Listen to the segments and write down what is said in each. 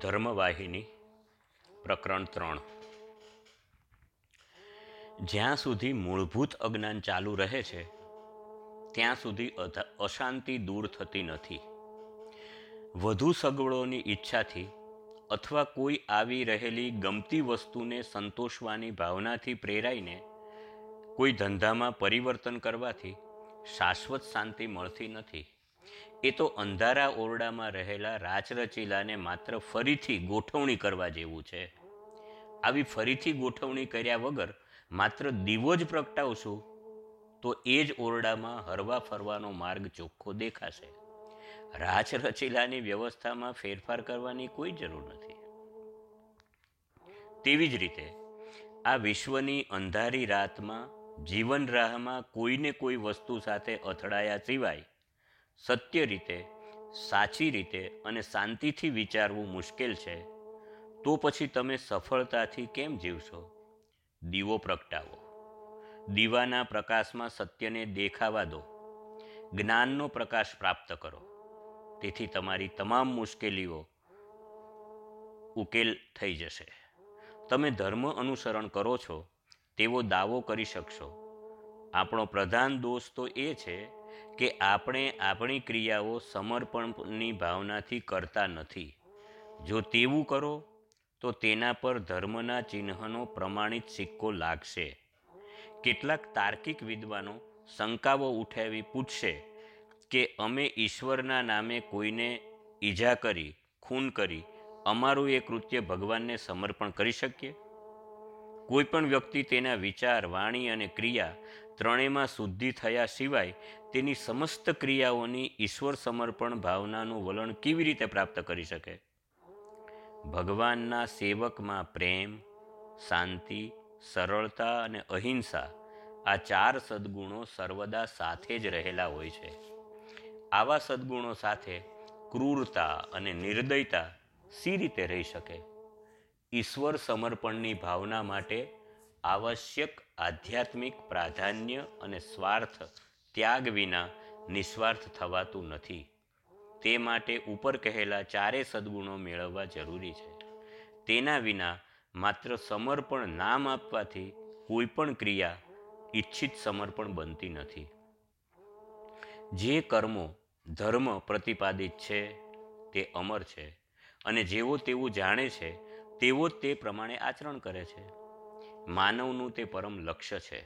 ધર્મવાહિની, પ્રકરણ ત્રણ. જ્યાં સુધી મૂળભૂત અજ્ઞાન ચાલુ રહે છે, ત્યાં સુધી અશાંતિ દૂર થતી નથી. વધુ સગવડોની ઈચ્છાથી અથવા કોઈ આવી રહેલી ગમતી વસ્તુને સંતોષવાની ભાવનાથી પ્રેરાઈને કોઈ ધંધામાં પરિવર્તન કરવાથી શાશ્વત શાંતિ મળતી નથી. એ તો અંધારા ઓરડામાં રહેલા રાચરચીલાને માત્ર ફરીથી ગોઠવણી કરવા જેવું છે. આવી ફરીથી ગોઠવણી કર્યા વગર માત્ર દીવો જ પ્રગટાવશું, તો એ જ ઓરડામાં હરવા ફરવાનો માર્ગ ચોખ્ખો દેખાશે. રાચરચીલાની વ્યવસ્થામાં ફેરફાર કરવાની કોઈ જરૂર નથી. તેવી જ રીતે, આ વિશ્વની અંધારી રાતમાં જીવન રાહમાં કોઈને કોઈ વસ્તુ સાથે અથડાયા સિવાય સત્ય રીતે, સાચી રીતે અને શાંતિથી વિચારવું મુશ્કેલ છે, તો પછી તમે સફળતાથી કેમ જીવશો? દીવો પ્રગટાવો. દીવાના પ્રકાશમાં સત્યને દેખાવા દો. જ્ઞાનનો પ્રકાશ પ્રાપ્ત કરો. તેથી તમારી તમામ મુશ્કેલીઓ ઉકેલ થઈ જશે. તમે ધર્મ અનુસરણ કરો છો, તેવો દાવો કરી શકશો. આપણો પ્રધાન દોષ તો એ છે કે આપણે આપણી ક્રિયાઓ સમર્પણની ભાવનાથી કરતા નથી. જો તેવું કરો, તો તેના પર ધર્મના ચિહ્નનો પ્રમાણિત સિક્કો લાગશે. કેટલાક તાર્કિક વિદ્વાનો શંકાઓ ઉઠાવી પૂછશે કે અમે ઈશ્વરના નામે કોઈને ઈજા કરી, ખૂન કરી, અમારું એ કૃત્ય ભગવાનને સમર્પણ કરી શકીએ? કોઈ પણ વ્યક્તિ તેના વિચાર, વાણી અને ક્રિયા ત્રણેયમાં શુદ્ધિ થયા સિવાય તેની સમસ્ત ક્રિયાઓની ઈશ્વર સમર્પણ ભાવનાનું વલણ કેવી રીતે પ્રાપ્ત કરી શકે? ભગવાનના સેવકમાં પ્રેમ, શાંતિ, સરળતા અને અહિંસા આ ચાર સદ્ગુણો સર્વદા સાથે જ રહેલા હોય છે. આવા સદ્ગુણો સાથે ક્રૂરતા અને નિર્દયતા સી રીતે રહી શકે? ઈશ્વર સમર્પણની ભાવના માટે આવશ્યક આધ્યાત્મિક પ્રાધાન્ય અને સ્વાર્થ ત્યાગ વિના નિસ્વાર્થ થવાતું નથી. તે માટે ઉપર કહેલા ચારે સદ્ગુણો મેળવવા જરૂરી છે. તેના વિના માત્ર સમર્પણ નામ આપવાથી કોઈ પણ ક્રિયા ઈચ્છિત સમર્પણ બનતી નથી. જે કર્મો ધર્મ પ્રતિપાદિત છે તે અમર છે અને જેવો તેવું જાણે છે તેવો તે પ્રમાણે આચરણ કરે છે. માનવનું તે પરમ લક્ષ્ય છે.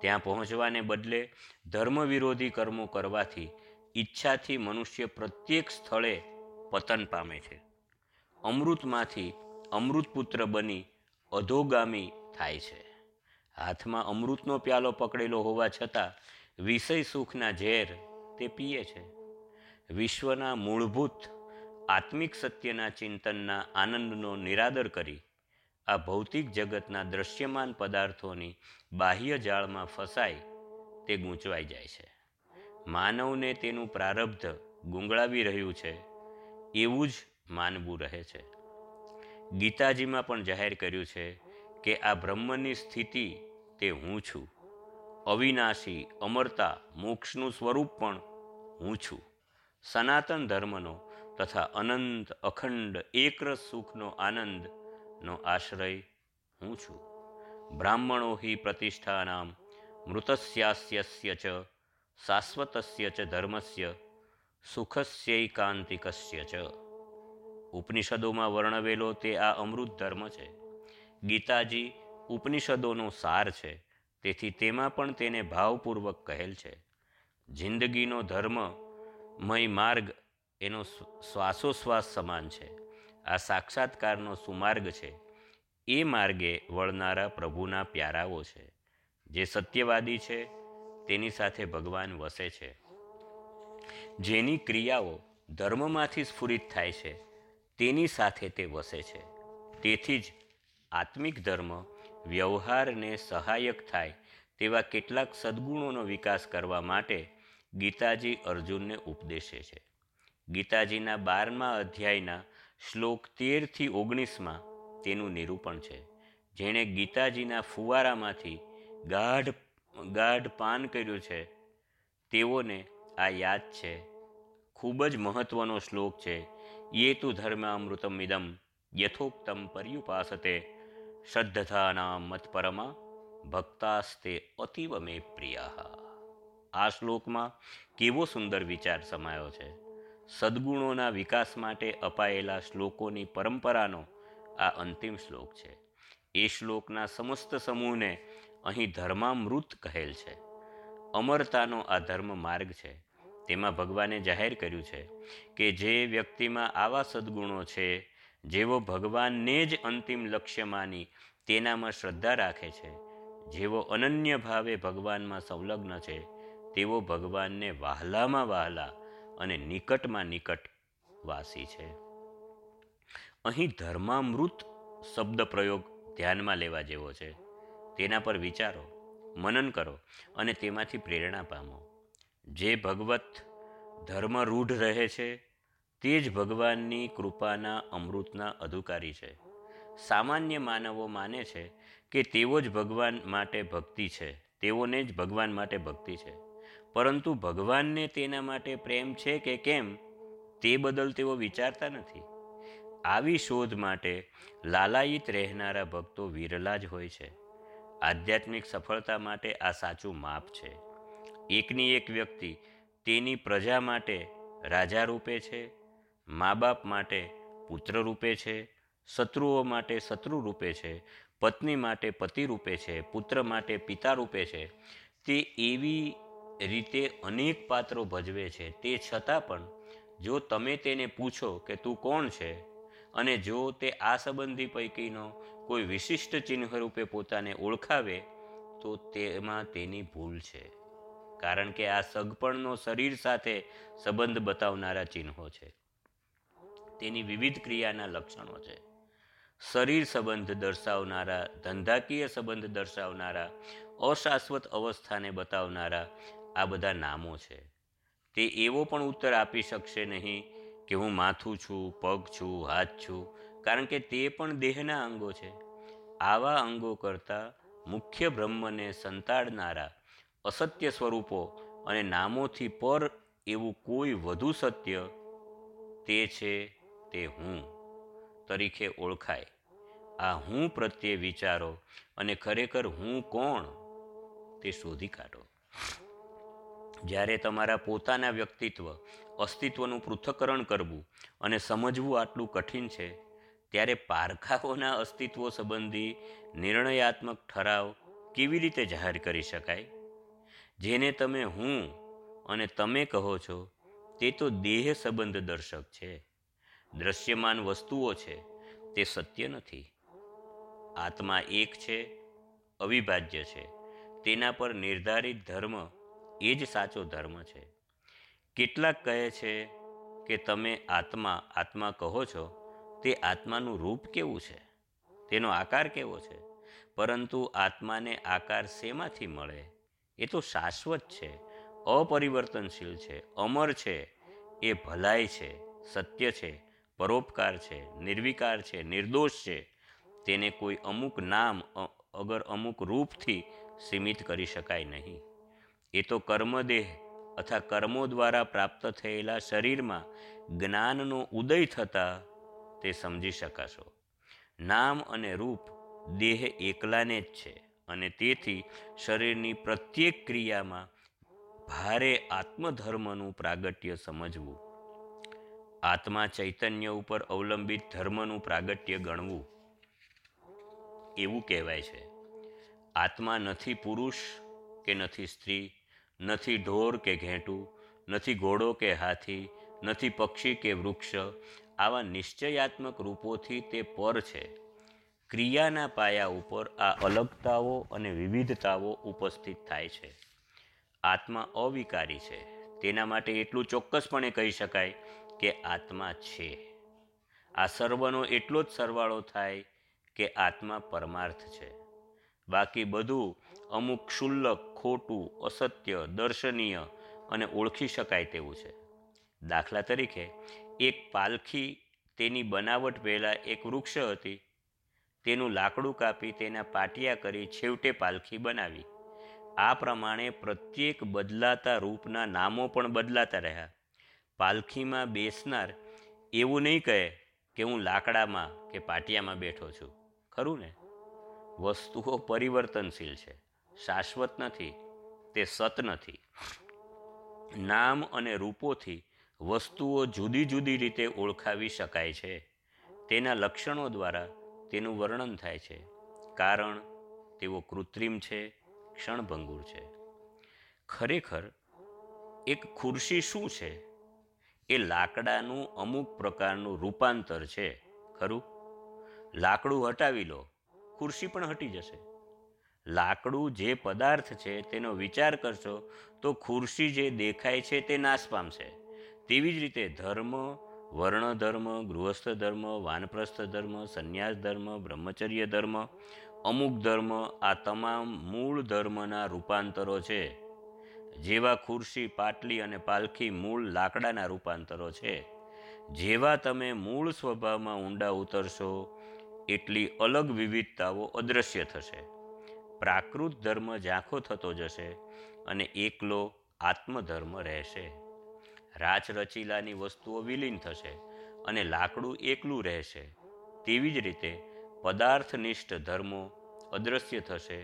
ત્યાં પહોંચવાને બદલે ધર્મ વિરોધી કર્મો કરવાથી ઈચ્છાથી મનુષ્ય પ્રત્યેક સ્થળે પતન પામે છે. અમૃતમાંથી અમૃતપુત્ર બની અધોગામી થાય છે. હાથમાં અમૃતનો પ્યાલો પકડેલો હોવા છતાં વિષય સુખના ઝેર તે પીએ છે. વિશ્વના મૂળભૂત આત્મિક સત્યના ચિંતનના આનંદનો નિરાદર કરી, આ ભૌતિક જગતના દ્રશ્યમાન પદાર્થોની બાહ્ય જાળમાં ફસાય તે ગૂંચવાઈ જાય છે. માનવને તેનું પ્રારબ્ધ ગુંગળાવી રહ્યું છે, એવું જ માનવું રહે છે. ગીતાજીમાં પણ જાહેર કર્યું છે કે આ બ્રહ્મની સ્થિતિ તે હું છું. અવિનાશી, અમરતા, મોક્ષનું સ્વરૂપ પણ હું છું. સનાતન ધર્મનો તથા અનંત અખંડ એકરસ સુખનો આનંદનો આશ્રય હું છું. બ્રાહ્મણો હિ પ્રતિષ્ઠાનામ, મૃતસ્યાસ્યસ્ય ચ, શાશ્વતસ્ય ચ ધર્મસ્ય, સુખસ્યૈકાંતિકસ્ય ચ. ઉપનિષદોમાં વર્ણવેલો તે આ અમૃત ધર્મ છે. ગીતાજી ઉપનિષદોનો સાર છે, તેથી તેમાં પણ તેને ભાવપૂર્વક કહેલ છે. જિંદગીનો ધર્મ મય માર્ગ એનો શ્વાસોશ્વાસ સમાન છે. આ સાક્ષાત્કારનો સુમાર્ગ છે. એ માર્ગે વળનારા પ્રભુના પ્યારાઓ છે. જે સત્યવાદી છે, તેની સાથે ભગવાન વસે છે. જેની ક્રિયાઓ ધર્મમાંથી સ્ફુરિત થાય છે, તેની સાથે તે વસે છે. તેથી જ આત્મિક ધર્મ વ્યવહારને સહાયક થાય તેવા કેટલાક સદ્ગુણોનો વિકાસ કરવા માટે ગીતાજી અર્જુનને ઉપદેશે છે. ગીતાજીના બારમા અધ્યાયના શ્લોક તેરથી ઓગણીસમાં તેનું નિરૂપણ છે. જેણે ગીતાજીના ફુવારામાંથી ગાઢ ગાઢ પાન કર્યું છે. તેઓને આ યાદ છે. ખૂબ જ મહત્વનો શ્લોક છે. યે તુ ધર્મામૃતમ ઇદમ યથોક્તમ પર્યુપાસતે શ્રદ્ધતાના મતપરમા ભક્તાસ્તે અતિવ મે પ્રિયા આ શ્લોકમાં કેવો સુંદર વિચાર સમાયો છે. સદગુણોના વિકાસ માટે અપાયેલા શ્લોકોની પરંપરાનો આ અંતિમ શ્લોક છે. એ શ્લોકના સમસ્ત સમૂહને અહીં ધર્મામૃત કહેલ છે. અમરતાનો આ ધર્મ માર્ગ છે. તેમાં ભગવાને જાહેર કર્યું છે કે જે વ્યક્તિમાં આવા સદગુણો છે જેવો ભગવાનને જ અંતિમ લક્ષ્ય માની તેનામાં શ્રદ્ધા રાખે છે જેવો અનન્ય ભાવે ભગવાનમાં સંલગ્ન છે તેવો ભગવાનને વહાલામાં વહાલા અને નિકટમાં નિકટ વાસી છે. અહીં ધર્મામૃત શબ્દ પ્રયોગ ધ્યાનમાં લેવા જેવો છે. તેના પર વિચારો, મનન કરો અને તેમાંથી પ્રેરણા પામો. જે ભગવત ધર્મરૂઢ રહે છે, તે જ ભગવાનની કૃપાના અમૃતના અધિકારી છે. સામાન્ય માનવો માને છે કે તેઓ જ ભગવાન માટે ભક્તિ છે, તેઓને જ ભગવાન માટે ભક્તિ છે. પરંતુ ભગવાનને તેના માટે પ્રેમ છે કે કેમ, તે બદલ તેઓ વિચારતા નથી. આવી શોધ માટે લાલાયિત રહેનારા ભક્તો વિરલા જ હોય છે. આધ્યાત્મિક સફળતા માટે આ સાચું માપ છે. એકની એક વ્યક્તિ તેની પ્રજા માટે રાજા રૂપે છે મા બાપ માટે પુત્ર રૂપે છે, શત્રુઓ માટે શત્રુ રૂપે છે, પત્ની માટે પતિ રૂપે છે, પુત્ર માટે પિતા રૂપે છે, તે એવી રીતે અનેક પાત્રો ભજવે છે. તે છતાં પણ, જો તમે તેને પૂછો કે તું કોણ છે, અને જો તે આ સંબંધી પૈકીનો કોઈ વિશિષ્ટ ચિહ્ન રૂપે પોતાને ઓળખાવે, તો તેમાં તેની ભૂલ છે. કારણ કે આ સગપણનો શરીર સાથે સંબંધ બતાવનારા ચિહ્નો છે. તેની વિવિધ ક્રિયાના લક્ષણો છે. શરીર સંબંધ દર્શાવનારા, ધંધાકીય સંબંધ દર્શાવનારા, અશાશ્વત અવસ્થાને બતાવનારા આ બધા નામો છે. તે એવો પણ ઉત્તર આપી શકશે નહીં કે હું માથું છું, પગ છું, હાથ છું, કારણ કે તે પણ દેહના અંગો છે. આવા અંગો કરતાં મુખ્ય બ્રહ્મને સંતાડનારા અસત્ય સ્વરૂપો અને નામોથી પર એવું કોઈ વધુ સત્ય તે છે તે હું તરીકે ઓળખાય. આ હું પ્રત્યે વિચારો અને ખરેખર હું કોણ તે શોધી કાઢો. જ્યારે તમારા પોતાના વ્યક્તિત્વ, અસ્તિત્વનું પૃથ્થકરણ કરવું અને સમજવું આટલું કઠિન છે, ત્યારે પારખાઓના અસ્તિત્વ સંબંધી નિર્ણયાત્મક ઠરાવ કેવી રીતે જાહેર કરી શકાય? જેને તમે હું અને તમે કહો છો, તે તો દેહ સંબંધ દર્શક છે. દ્રશ્યમાન વસ્તુઓ છે, તે સત્ય નથી. આત્મા એક છે, અવિભાજ્ય છે. તેના પર નિર્ધારિત ધર્મ એ જ સાચો ધર્મ છે. કેટલાક કહે છે કે તમે આત્મા આત્મા કહો છો, તે આત્માનું રૂપ કેવું છે? તેનો આકાર કેવો છે? પરંતુ આત્માને આકાર શેમાંથી મળે? એ તો શાશ્વત છે, અપરિવર્તનશીલ છે, અમર છે, એ ભલાઈ છે, સત્ય છે, પરોપકાર છે, નિર્વિકાર છે, નિર્દોષ છે. તેને કોઈ અમુક નામ અગર અમુક રૂપથી સીમિત કરી શકાય નહીં. એ તો કર્મદેહ અથવા કર્મો દ્વારા પ્રાપ્ત થયેલા શરીરમાં જ્ઞાનનો ઉદય થતાં તે સમજી શકાશો. નામ અને રૂપ દેહ એકલાને જ છે અને તેથી શરીરની પ્રત્યેક ક્રિયામાં ભારે આત્મધર્મનું પ્રાગટ્ય સમજવું. આત્મા ચૈતન્ય ઉપર અવલંબિત ધર્મનું પ્રાગટ્ય ગણવું એવું કહેવાય છે. આત્મા નથી પુરુષ કે નથી સ્ત્રી નથી ઢોર કે ઘેંટું, નથી ઘોડો કે હાથી, નથી પક્ષી કે વૃક્ષ, આવા નિશ્ચયાત્મક રૂપોથી તે પર છે. ક્રિયાના પાયા ઉપર આ અલગતાઓ અને વિવિધતાઓ ઉપસ્થિત થાય છે. આત્મા અવિકારી છે. તેના માટે એટલું ચોક્કસપણે કહી શકાય કે આત્મા છે. આ સર્વનો એટલો જ સરવાળો થાય કે આત્મા પરમાર્થ છે. બાકી બધું અમુક ક્ષુલ્લક, ખોટું, અસત્ય, દર્શનીય અને ઓળખી શકાય તેવું છે. દાખલા તરીકે, એક પાલખી તેની બનાવટ પહેલાં એક વૃક્ષ હતી. તેનું લાકડું કાપી તેના પાટિયા કરી છેવટે પાલખી બનાવી. આ પ્રમાણે પ્રત્યેક બદલાતા રૂપના નામો પણ બદલાતા રહ્યા. પાલખીમાં બેસનાર એવું નહીં કહે કે હું લાકડામાં કે પાટિયામાં બેઠો છું. ખરું ને? વસ્તુઓ પરિવર્તનશીલ છે. શાશ્વત નથી, તે સત નથી. નામ અને રૂપોથી વસ્તુઓ જુદી જુદી રીતે ઓળખાવી શકાય છે. તેના લક્ષણો દ્વારા તેનું વર્ણન થાય છે. કારણ, તેઓ કૃત્રિમ છે, ક્ષણભંગુર છે. ખરેખર, એક ખુરશી શું છે? એ લાકડાનું અમુક પ્રકારનું રૂપાંતર છે. ખરું? લાકડું હટાવી લો, ખુરશી પણ હટી જશે. લાકડું જે પદાર્થ છે તેનો વિચાર કરશો તો ખુરશી જે દેખાય છે તે નાશ પામશે તેવી જ રીતે ધર્મ વર્ણ ધર્મ ગૃહસ્થ ધર્મ વાનપ્રસ્થ ધર્મ સંન્યાસ ધર્મ બ્રહ્મચર્ય ધર્મ અમુક ધર્મ આ તમામ મૂળ ધર્મના રૂપાંતરો છે. જેવા ખુરશી, પાટલી અને પાલખી મૂળ લાકડાના રૂપાંતરો છે. જેવા તમે મૂળ સ્વભાવમાં ઊંડા ઉતરશો, એટલી અલગ વિવિધતાઓ અદૃશ્ય થશે. પ્રાકૃત ધર્મ ઝાંખો થતો જશે અને એકલો આત્મધર્મ રહેશે. રાચ રચીલાની વસ્તુઓ વિલીન થશે અને લાકડું એકલું રહેશે. તેવી જ રીતે પદાર્થનિષ્ઠ ધર્મો અદૃશ્ય થશે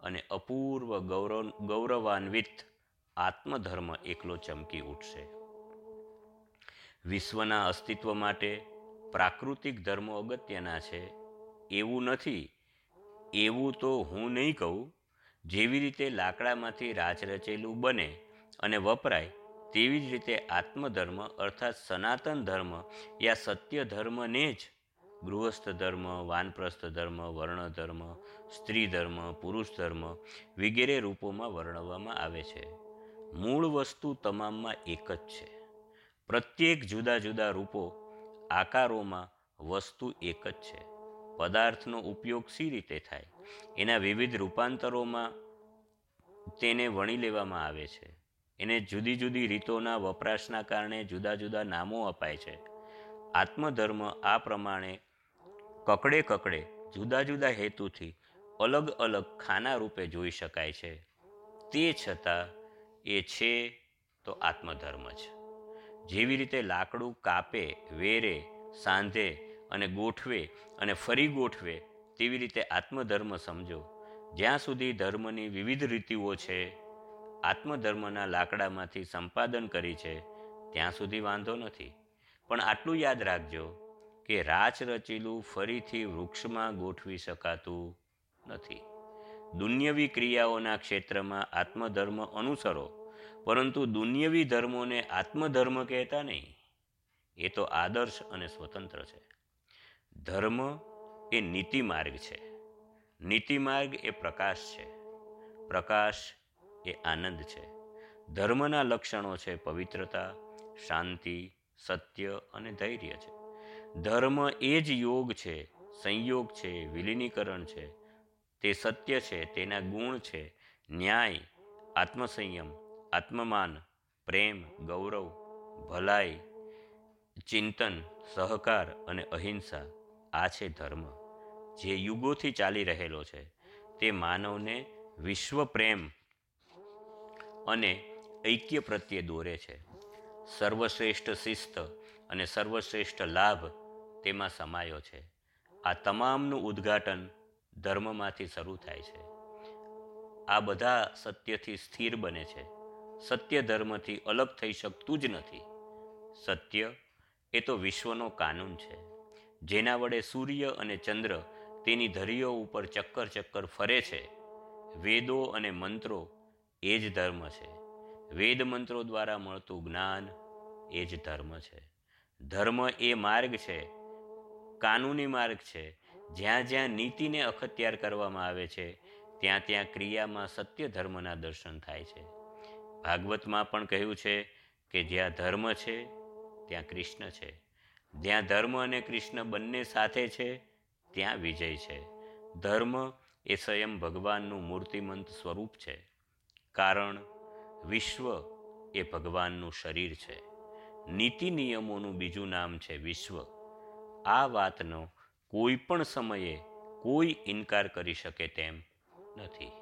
અને અપૂર્વ ગૌરવ, ગૌરવાન્વિત આત્મધર્મ એકલો ચમકી ઉઠશે. વિશ્વના અસ્તિત્વ માટે પ્રાકૃતિક ધર્મો અગત્યના છે. એવું નથી એવું તો હું નહીં કહું. જેવી રીતે લાકડામાંથી રાચ રચેલું બને અને વપરાય, તેવી જ રીતે આત્મધર્મ અર્થાત સનાતન ધર્મ યા સત્ય ધર્મને જ ગૃહસ્થ ધર્મ, વાનપ્રસ્થ ધર્મ, વર્ણ ધર્મ, સ્ત્રી ધર્મ, પુરુષ ધર્મ વગેરે રૂપોમાં વર્ણવવામાં આવે છે. મૂળ વસ્તુ તમામમાં એક જ છે. પ્રત્યેક જુદા જુદા રૂપો, આકારોમાં વસ્તુ એક જ છે. પદાર્થનો ઉપયોગ સી રીતે થાય? એના વિવિધ રૂપાંતરોમાં તેને વણી લેવામાં આવે છે. એને જુદી જુદી રીતોના વપરાશના કારણે જુદા જુદા નામો અપાય છે. આત્મધર્મ આ પ્રમાણે કકડે કકડે, જુદા જુદા હેતુથી અલગ અલગ ખાના રૂપે જોઈ શકાય છે. તે છતાં એ છે તો આત્મધર્મ જ. જેવી રીતે લાકડું કાપે, વેરે, સાંધે અને ગોઠવે અને ફરી ગોઠવે તેવી રીતે આત્મધર્મ સમજો. જ્યાં સુધી ધર્મની વિવિધ રીતિઓ છે, આત્મધર્મના લાકડામાંથી સંપાદન કરી છે, ત્યાં સુધી વાંધો નથી. પણ આટલું યાદ રાખજો કે રાચ રચેલું ફરીથી વૃક્ષમાં ગોઠવી શકાતું નથી. દુન્યવી ક્રિયાઓના ક્ષેત્રમાં આત્મધર્મ અનુસરો, પરંતુ દુન્યવી ધર્મોને આત્મધર્મ કહેતા નહીં. એ તો આદર્શ અને સ્વતંત્ર છે. ધર્મ એ નીતિ માર્ગ છે. નીતિ માર્ગ એ પ્રકાશ છે. પ્રકાશ એ આનંદ છે. ધર્મના લક્ષણો છે પવિત્રતા, શાંતિ, સત્ય અને ધૈર્ય છે. ધર્મ એ જ યોગ છે, સંયોગ છે, વિલીનીકરણ છે. તે સત્ય છે, તેના ગુણ છે. ન્યાય, આત્મસંયમ, આત્મમાન, પ્રેમ, ગૌરવ, ભલાઈ, ચિંતન, સહકાર અને અહિંસા આ છે ધર્મ. જે યુગોથી ચાલી રહેલો છે, તે માનવને વિશ્વ પ્રેમ અને ઐક્ય પ્રત્યે દોરે છે. સર્વશ્રેષ્ઠ શિસ્ત અને સર્વશ્રેષ્ઠ લાભ તેમાં સમાયો છે. આ તમામનું ઉદ્ઘાટન ધર્મમાંથી શરૂ થાય છે. આ બધા સત્યથી સ્થિર બને છે. સત્ય ધર્મથી અલગ થઈ શકતું જ નથી. સત્ય એ તો વિશ્વનો કાનૂન છે. જેના વડે સૂર્ય અને ચંદ્ર તેની ધરીઓ ઉપર ચક્કર ચક્કર ફરે છે, વેદો અને મંત્રો એ જ ધર્મ છે. વેદ મંત્રો દ્વારા મળતું જ્ઞાન એ જ ધર્મ છે. ધર્મ એ માર્ગ છે, કાનૂની માર્ગ છે. જ્યાં જ્યાં નીતિને અખત્યાર કરવામાં આવે છે, ત્યાં ત્યાં ક્રિયામાં સત્ય ધર્મના દર્શન થાય છે. ભાગવતમાં પણ કહ્યું છે કે જ્યાં ધર્મ છે, ત્યાં કૃષ્ણ છે. જ્યાં ધર્મ અને કૃષ્ણ બંને સાથે છે, ત્યાં વિજય છે. ધર્મ એ સ્વયં ભગવાનનું મૂર્તિમંત સ્વરૂપ છે. કારણ, વિશ્વ એ ભગવાનનું શરીર છે. નીતિ નિયમોનું બીજું નામ છે વિશ્વ. આ વાતનો કોઈ પણ સમયે કોઈ ઇનકાર કરી શકે તેમ નથી.